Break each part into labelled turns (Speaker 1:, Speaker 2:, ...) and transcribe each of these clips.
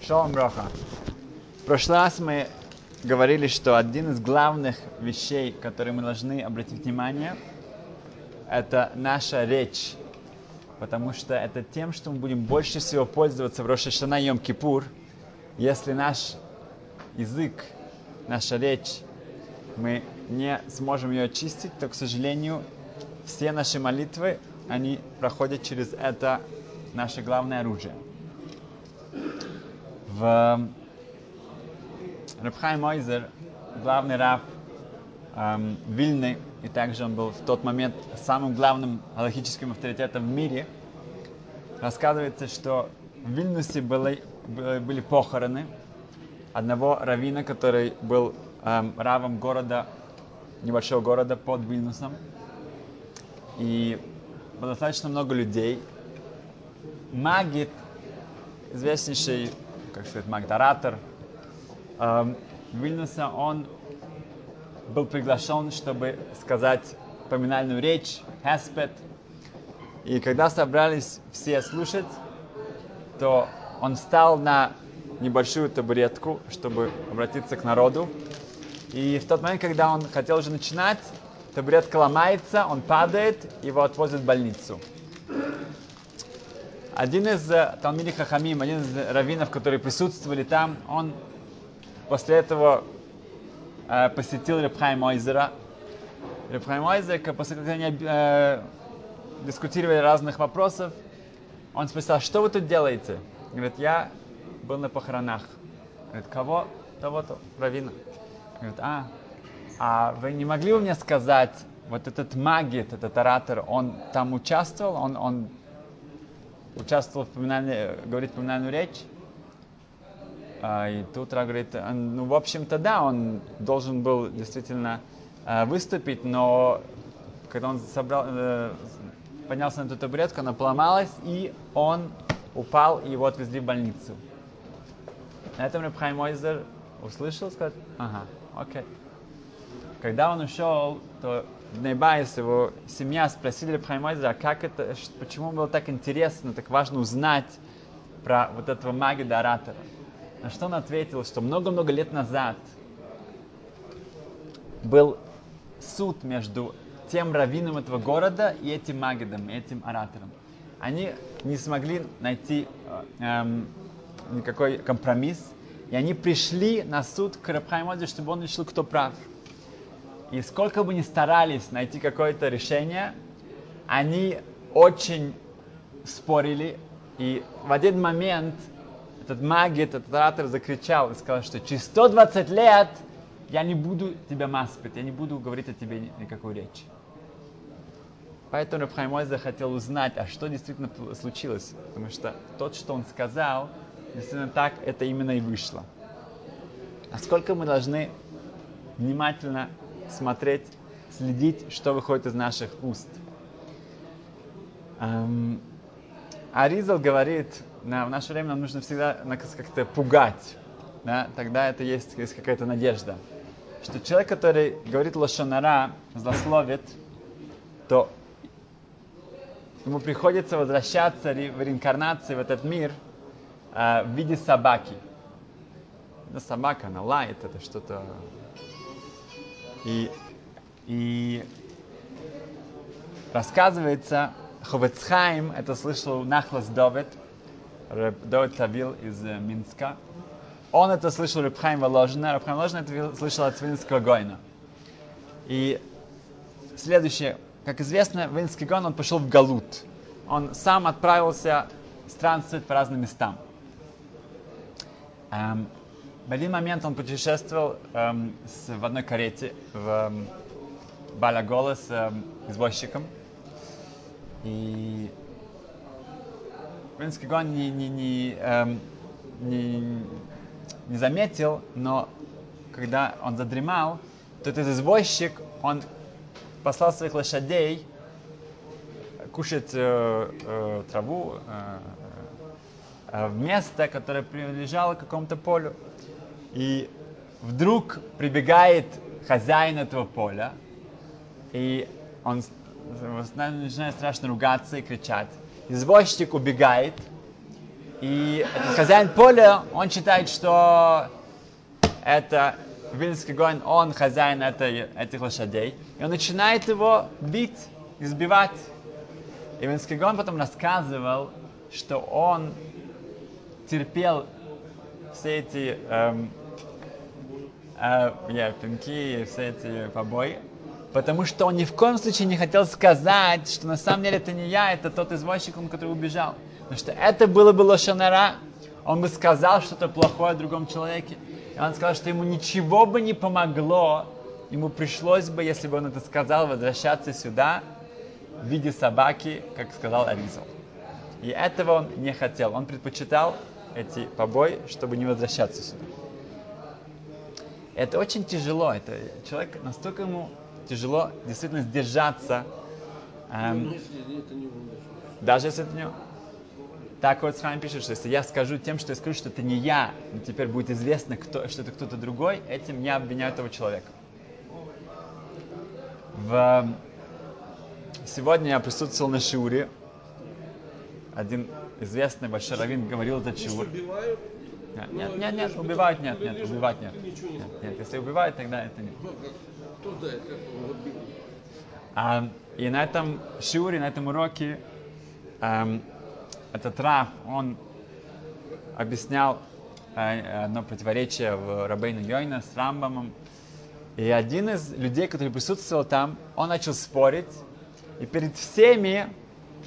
Speaker 1: Шалом Броха. В прошлый раз мы говорили, что один из главных вещей, которые мы должны обратить внимание, это наша речь. Потому что это тем, что мы будем больше всего пользоваться в Рошашана Йом Кипур, если наш язык, наша речь, мы не сможем ее очистить, то, к сожалению, все наши молитвы, они проходят через это наше главное оружие. В Рабхай Мойзер, главный раб эм, Вильны, и также он был в тот момент самым главным галактическим авторитетом в мире, рассказывается, что в Вильнюсе были, были похороны одного равина, который был эм, равом города, небольшого города под Вильнюсом. И было достаточно много людей. Магит, известнейший, как сказать, магит-оратор эм, Вильнюса, он был приглашен, чтобы сказать поминальную речь, Хеспет. И когда собрались все слушать, то он встал на небольшую табуретку, чтобы обратиться к народу. И в тот момент, когда он хотел уже начинать, табуретка ломается, он падает, его отвозят в больницу. Один из э, Талмиди Хахамим, один из раввинов, которые присутствовали там, он после этого э, посетил Репхайм Ойзера. Репхайм Ойзер, после того, как они э, дискутировали разных вопросов, он спросил, что вы тут делаете? Говорит, я был на похоронах. Говорит, кого? Того-то, равина. Говорит, а, а вы не могли бы мне сказать, вот этот магит, этот оратор, он там участвовал, он, он участвовал в поминальной, говорит поминальную речь? А, и тут Ра говорит, ну, в общем-то, да, он должен был действительно э, выступить, но когда он собрал, э, поднялся на эту табуретку, она поломалась, и он упал, и его отвезли в больницу. На этом Рабхай Мойзер услышал, сказал, ага, окей. Когда он ушел, то Нейбайс, его семья спросили Рабхай Мойзера, как это, почему было так интересно, так важно узнать про вот этого магида оратора. На что он ответил, что много-много лет назад был суд между тем раввином этого города и этим магидом, этим оратором. Они не смогли найти эм, никакой компромисс, и они пришли на суд к Рабхаймоде, чтобы он решил, кто прав. И сколько бы ни старались найти какое-то решение, они очень спорили, и в один момент этот магит, этот оратор закричал и сказал, что через 120 лет я не буду тебя маспить, я не буду говорить о тебе никакой речи. Поэтому Рабхаймой захотел узнать, а что действительно случилось. Потому что тот, что он сказал, действительно так это именно и вышло. Насколько мы должны внимательно смотреть, следить, что выходит из наших уст. Эм, Аризал говорит, на, в наше время нам нужно всегда как-то пугать. Да? Тогда это есть, есть какая-то надежда. Что человек, который говорит лошонара, злословит, то ему приходится возвращаться в реинкарнации в этот мир э, в виде собаки. Это собака, она лает, это что-то... И, и рассказывается, Ховецхайм, это слышал Нахлас Довет, Довет Тавил из э, Минска. Он это слышал Рабхайм Воложина, Рабхайм Воложина это слышал от Винского Гойна. И следующее, как известно, Винский Гон, он пошел в Галут. Он сам отправился странствовать по разным местам. В один момент он путешествовал эм, с, в одной карете в эм, Балагола с эм, извозчиком. И Винский Гон не, не, не, эм, не, не заметил, но когда он задремал, то этот извозчик, он послал своих лошадей кушать э, э, траву э, э, в место, которое принадлежало какому-то полю. И вдруг прибегает хозяин этого поля, и он начинает страшно ругаться и кричать. Извозчик убегает, И этот хозяин поля, он считает, что это Вильнский Гойн, он хозяин этой, этих лошадей. И он начинает его бить, избивать. И Вильнский Гойн потом рассказывал, что он терпел все эти эм, э, yeah, пинки, все эти побои, потому что он ни в коем случае не хотел сказать, что на самом деле это не я, это тот извозчик, он, который убежал. Потому что это было бы лошанара, он бы сказал что-то плохое о другом человеке. И он сказал, что ему ничего бы не помогло, ему пришлось бы, если бы он это сказал, возвращаться сюда в виде собаки, как сказал Аризал. И этого он не хотел. Он предпочитал эти побои, чтобы не возвращаться сюда. Это очень тяжело. Это человек настолько ему тяжело действительно сдержаться. Эм, даже если это не так вот с вами пишет, что если я скажу тем, что я скажу, что это не я, но теперь будет известно, кто, что это кто-то другой, этим я обвиняю этого человека. В... Сегодня я присутствовал на Шиуре. Один известный большой раввин говорил этот Шиур. Нет, нет, нет, нет, убивают нет, нет, убивать нет. Нет, нет, если убивают, тогда это нет. А, и на этом шиуре, на этом уроке эм, этот Раф, он объяснял э, одно противоречие в Рабейну Йойна с Рамбамом. И один из людей, который присутствовал там, он начал спорить. И перед всеми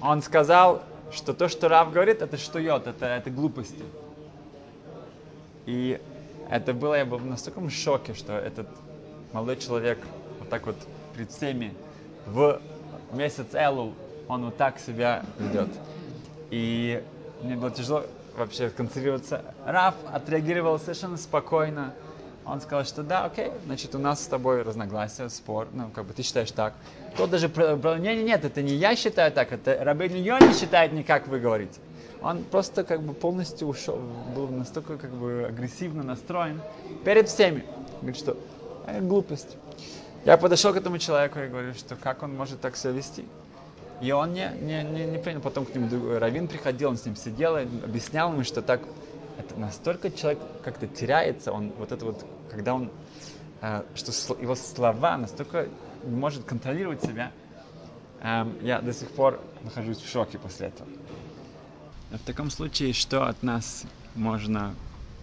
Speaker 1: он сказал, что то, что Рав говорит, это что йод, это, это глупости. И это было, я был в настолько шоке, что этот молодой человек вот так вот перед всеми в месяц Элул, он вот так себя ведет. И мне было тяжело вообще концентрироваться. Раф отреагировал совершенно спокойно. Он сказал, что да, окей, значит, у нас с тобой разногласия, спор, ну, как бы ты считаешь так. Тот даже, нет, нет, нет, это не я считаю так, это Рабейн не считает не как вы говорите. Он просто как бы полностью ушел, был настолько как бы агрессивно настроен перед всеми. Говорит, что э, глупость. Я подошел к этому человеку и говорю, что как он может так себя вести. И он не, не, не, не принял. Потом к нему Равин приходил, он с ним сидел, и объяснял ему, что так это настолько человек как-то теряется, он вот это вот, когда он, э, что его слова настолько не может контролировать себя, э, я до сих пор нахожусь в шоке после этого. В таком случае, что от нас можно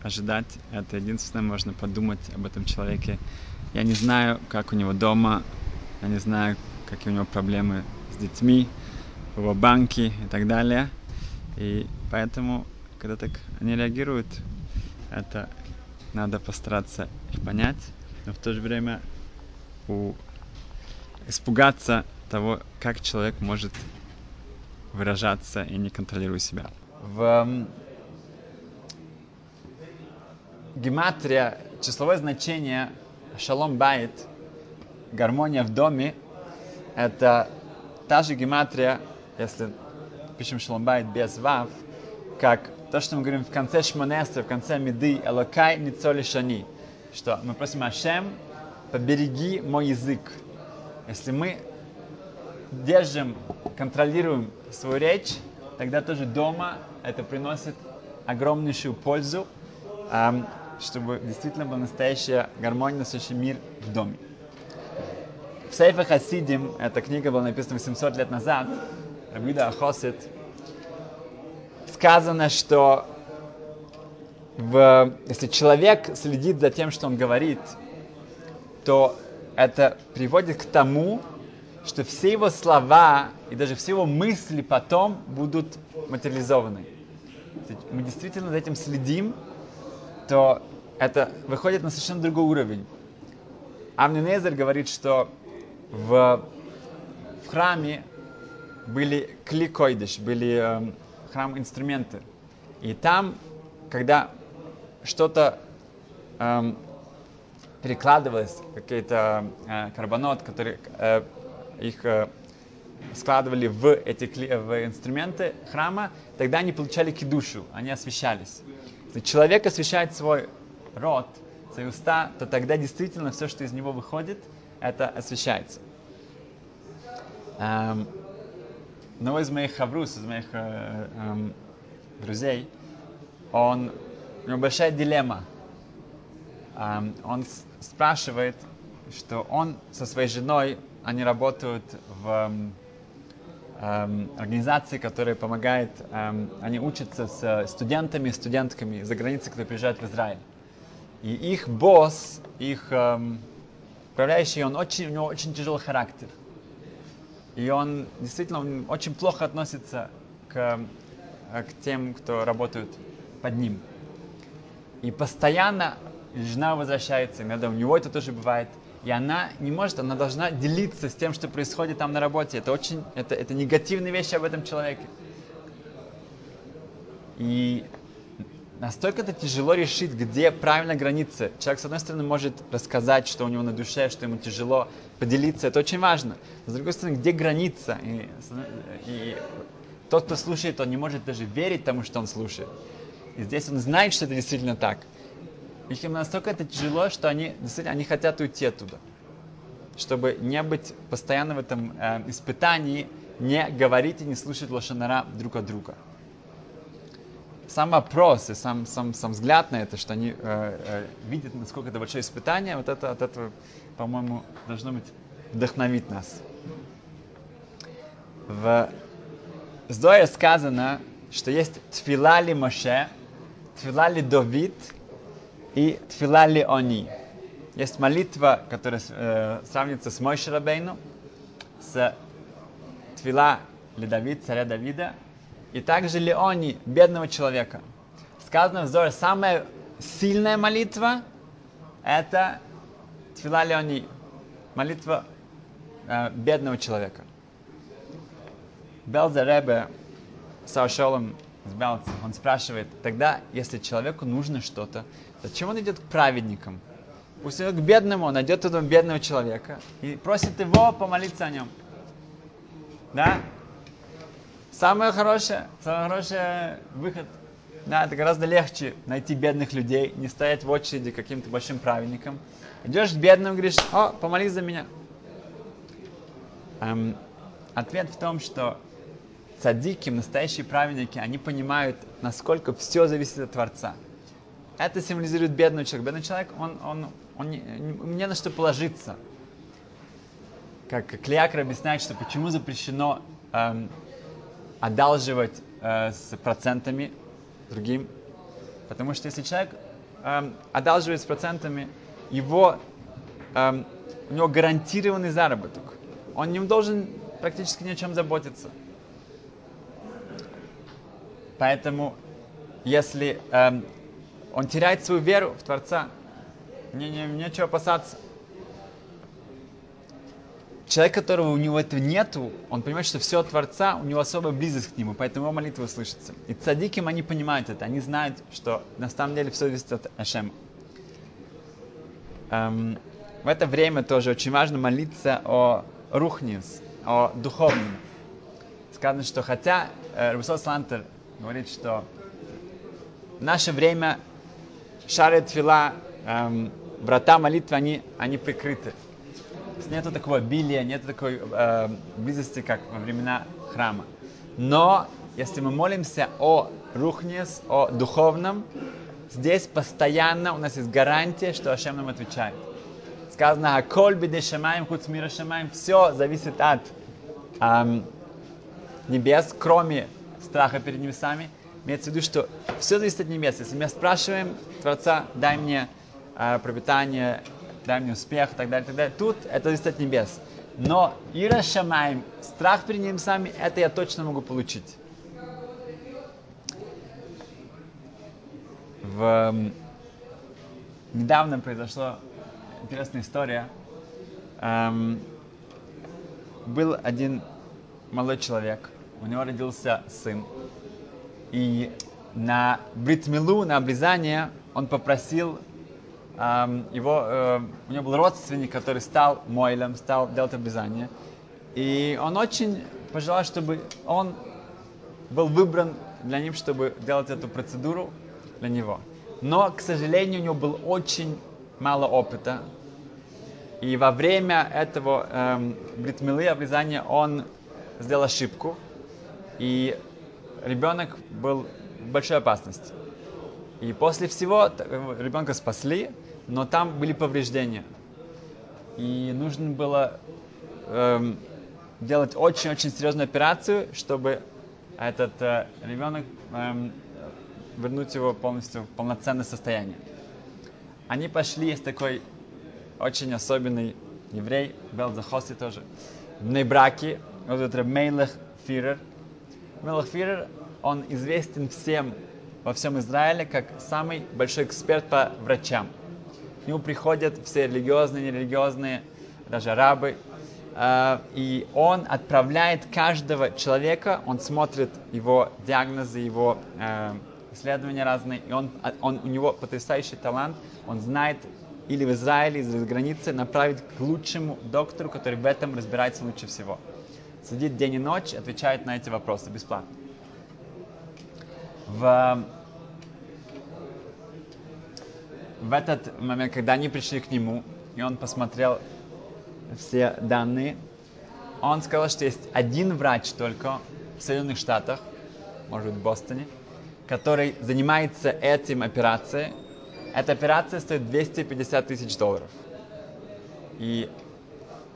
Speaker 1: ожидать? Это единственное, можно подумать об этом человеке. Я не знаю, как у него дома, я не знаю, какие у него проблемы с детьми, его банке и так далее. И поэтому, когда так они реагируют, это надо постараться их понять, но в то же время у... испугаться того, как человек может выражаться и не контролируя себя. В гематрия, числовое значение шалом байт, гармония в доме, это та же гематрия, если пишем шаломбайт без вав, как то, что мы говорим в конце шмонеста, в конце меды, элокай ницоли шани, что мы просим Ашем, побереги мой язык. Если мы держим, контролируем свою речь, тогда тоже дома это приносит огромнейшую пользу, чтобы действительно была настоящая гармония, настоящий мир в доме. В Сейфе Хасидим, эта книга была написана 800 лет назад, Рабида Ахосит, сказано, что в, если человек следит за тем, что он говорит, то это приводит к тому, что все его слова и даже все его мысли потом будут материализованы. Мы действительно за этим следим, то это выходит на совершенно другой уровень. Амнинезер говорит, что в, в храме были кликойдыш, были э, храм инструменты. И там, когда что-то э, перекладывалось, какие-то э, карбонот, которые э, их э, складывали в эти в инструменты храма, тогда они получали кидушу, они освещались. Если человек освещает свой рот, свои уста, то тогда действительно все, что из него выходит, это освещается. Эм, одного из моих хаврус, из моих э, э, друзей, он, у него большая дилемма. Эм, он спрашивает, что он со своей женой, они работают в эм, организации, которая помогает, эм, они учатся с студентами и студентками за границей, которые приезжают в Израиль. И их босс, их эм, управляющий, он очень, у него очень тяжелый характер. И он действительно он очень плохо относится к, э, к тем, кто работают под ним. И постоянно жена возвращается, иногда у него это тоже бывает. И она не может, она должна делиться с тем, что происходит там на работе. Это очень, это, это негативные вещи об этом человеке. И настолько это тяжело решить, где правильно граница. Человек, с одной стороны, может рассказать, что у него на душе, что ему тяжело, поделиться, это очень важно. С другой стороны, где граница? И, и тот, кто слушает, он не может даже верить тому, что он слушает. И здесь он знает, что это действительно так. Их им настолько это тяжело, что они действительно они хотят уйти оттуда. Чтобы не быть постоянно в этом э, испытании, не говорить и не слушать лошанара друг от друга. Сам вопрос и сам, сам, сам взгляд на это, что они э, э, видят, насколько это большое испытание, вот это от этого, по-моему, должно быть вдохновить нас. В Зое сказано, что есть тфилали Моше, тфилали Давид и тфилали они. Есть молитва, которая э, сравнится с Мойши Рабейну, с тфила ли Давид, царя Давида, и также Леони, бедного человека. Сказано в Зоре, самая сильная молитва – это Тфила Леони, молитва э, бедного человека. Белза Ребе Саушолом с Белцем, он спрашивает, тогда, если человеку нужно что-то, зачем он идет к праведникам? Пусть идет к бедному, он найдет этого бедного человека и просит его помолиться о нем. Да? Самое хорошее, самый хороший выход. Да, это гораздо легче найти бедных людей, не стоять в очереди каким-то большим праведникам. Идешь к бедным, говоришь, о, помолись за меня. Эм, ответ в том, что цадики, настоящие праведники, они понимают, насколько все зависит от Творца. Это символизирует бедного человека. Бедный человек, он, он, он не, не на что положиться. Как Клеякр объясняет, что почему запрещено эм, одалживать э, с процентами другим. Потому что если человек эм, одалживает с процентами, его, эм, у него гарантированный заработок. Он не должен практически ни о чем заботиться. Поэтому, если эм, он теряет свою веру в Творца, не, не, нечего опасаться. Человек, которого у него этого нету, он понимает, что все от Творца, у него особая близость к нему, поэтому его молитва слышится. И цадиким они понимают это, они знают, что на самом деле все зависит от Ашема. Эм, в это время тоже очень важно молиться о рухнис, о духовном. Сказано, что хотя э, Русал Слантер говорит, что в наше время шары твила, эм, врата молитвы, они, они прикрыты. Нету такого обилия, нету такой э, близости, как во времена храма. Но если мы молимся о рухнес, о духовном, здесь постоянно у нас есть гарантия, что Ашем нам отвечает. Сказано, «Аколь биде шамаем, хуц мира шамаем», все зависит от эм, небес, кроме страха перед небесами. Имеется в виду, что все зависит от небес. Если мы спрашиваем Творца, дай мне э, пропитание, дай мне успех, так далее, так далее, тут это зависит от небес. Но Ира Шамаем, страх перед небесами, это я точно могу получить. В, недавно произошла интересная история. Эм, был один молодой человек, у него родился сын. И на бритмилу, на обрезание, он попросил его, э, у него был родственник, который стал мойлем, стал делать обрезание. И он очень пожелал, чтобы он был выбран для них, чтобы делать эту процедуру для него. Но, к сожалению, у него было очень мало опыта. И во время этого эм, бритмилы, обрезания, он сделал ошибку. И ребенок был в большой опасности. И после всего т- ребенка спасли, но там были повреждения. И нужно было эм, делать очень-очень серьезную операцию, чтобы этот э, ребенок эм, вернуть его полностью в полноценное состояние. Они пошли, есть такой очень особенный еврей, Белзахоси тоже, в Нейбраке, вот этот Мейлех Фирер. Мейлех Фирер, он известен всем во всем Израиле как самый большой эксперт по врачам. К нему приходят все религиозные, нерелигиозные, даже арабы, э, и он отправляет каждого человека, он смотрит его диагнозы, его э, исследования разные, и он, он, у него потрясающий талант, он знает или в Израиле, или за границей направить к лучшему доктору, который в этом разбирается лучше всего. Сидит день и ночь, отвечает на эти вопросы бесплатно. В, в этот момент, когда они пришли к нему, и он посмотрел все данные, он сказал, что есть один врач только в Соединенных Штатах, может быть, в Бостоне, который занимается этим операцией. Эта операция стоит 250 тысяч долларов. И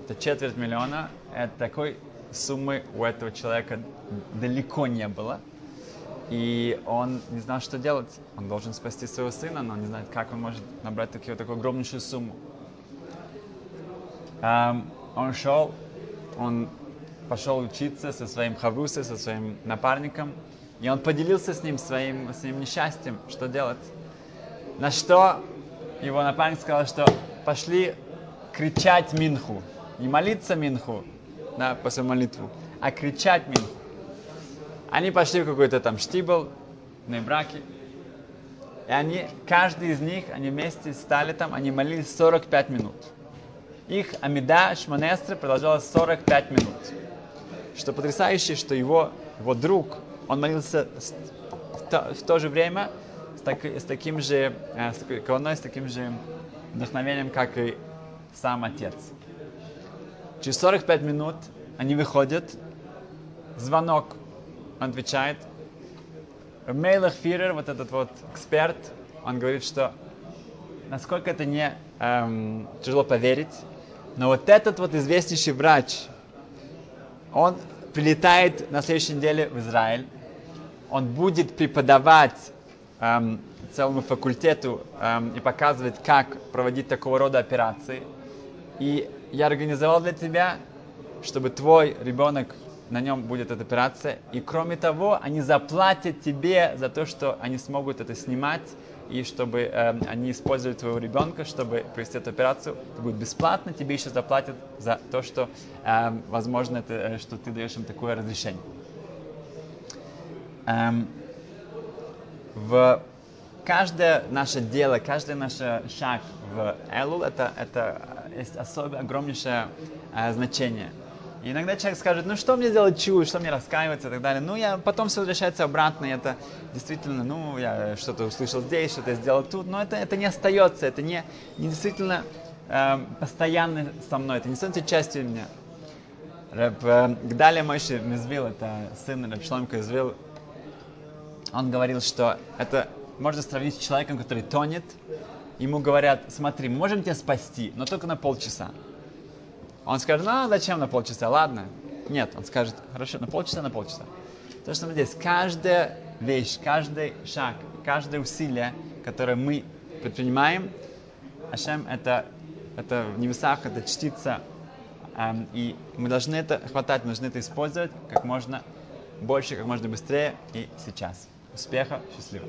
Speaker 1: это четверть миллиона. Это такой суммы у этого человека далеко не было. И он не знал, что делать. Он должен спасти своего сына, но он не знает, как он может набрать такую, такую огромнейшую сумму. Um, он шел, он пошел учиться со своим хаврусой, со своим напарником, и он поделился с ним своим, своим несчастьем, что делать. На что его напарник сказал, что пошли кричать Минху. Не молиться Минху, да, после молитву, а кричать Минху. Они пошли в какой-то там штибл, на браки. И они, каждый из них, они вместе стали там, они молились 45 минут. Их Амида Шманестра продолжалась 45 минут. Что потрясающе, что его, его друг, он молился в то, в то же время с, так, с таким же, с такой колонной, с таким же вдохновением, как и сам отец. Через 45 минут они выходят, звонок, он отвечает. Мейлах Фирер, вот этот вот эксперт, он говорит, что насколько это не эм, тяжело поверить, но вот этот вот известнейший врач, он прилетает на следующей неделе в Израиль, он будет преподавать эм, целому факультету эм, и показывать, как проводить такого рода операции. И я организовал для тебя, чтобы твой ребенок на нем будет эта операция. И кроме того, они заплатят тебе за то, что они смогут это снимать, и чтобы э, они использовали твоего ребенка, чтобы провести эту операцию. Это будет бесплатно, тебе еще заплатят за то, что, э, возможно, это, что ты даешь им такое разрешение. Эм, в каждое наше дело, каждый наш шаг в Элул, это, это есть особое, огромнейшее э, значение. И иногда человек скажет, ну что мне делать чуть, что мне раскаиваться и так далее. Ну, я потом все возвращается обратно, и это действительно, ну, я что-то услышал здесь, что-то сделал тут, но это, это не остается, это не, не действительно э, постоянно со мной, это не становится частью меня. Рэб э, Гдалия Мойши Мизвил, это сын Рэб Шломка Извил, он говорил, что это можно сравнить с человеком, который тонет, ему говорят, смотри, мы можем тебя спасти, но только на полчаса. Он скажет, ну зачем на полчаса, ладно. Нет, он скажет, хорошо, на полчаса, на полчаса. То, что мы здесь, каждая вещь, каждый шаг, каждое усилие, которое мы предпринимаем, Ашем это, это в небесах, это чтится, эм, и мы должны это хватать, мы должны это использовать как можно больше, как можно быстрее и сейчас. Успеха, счастливо.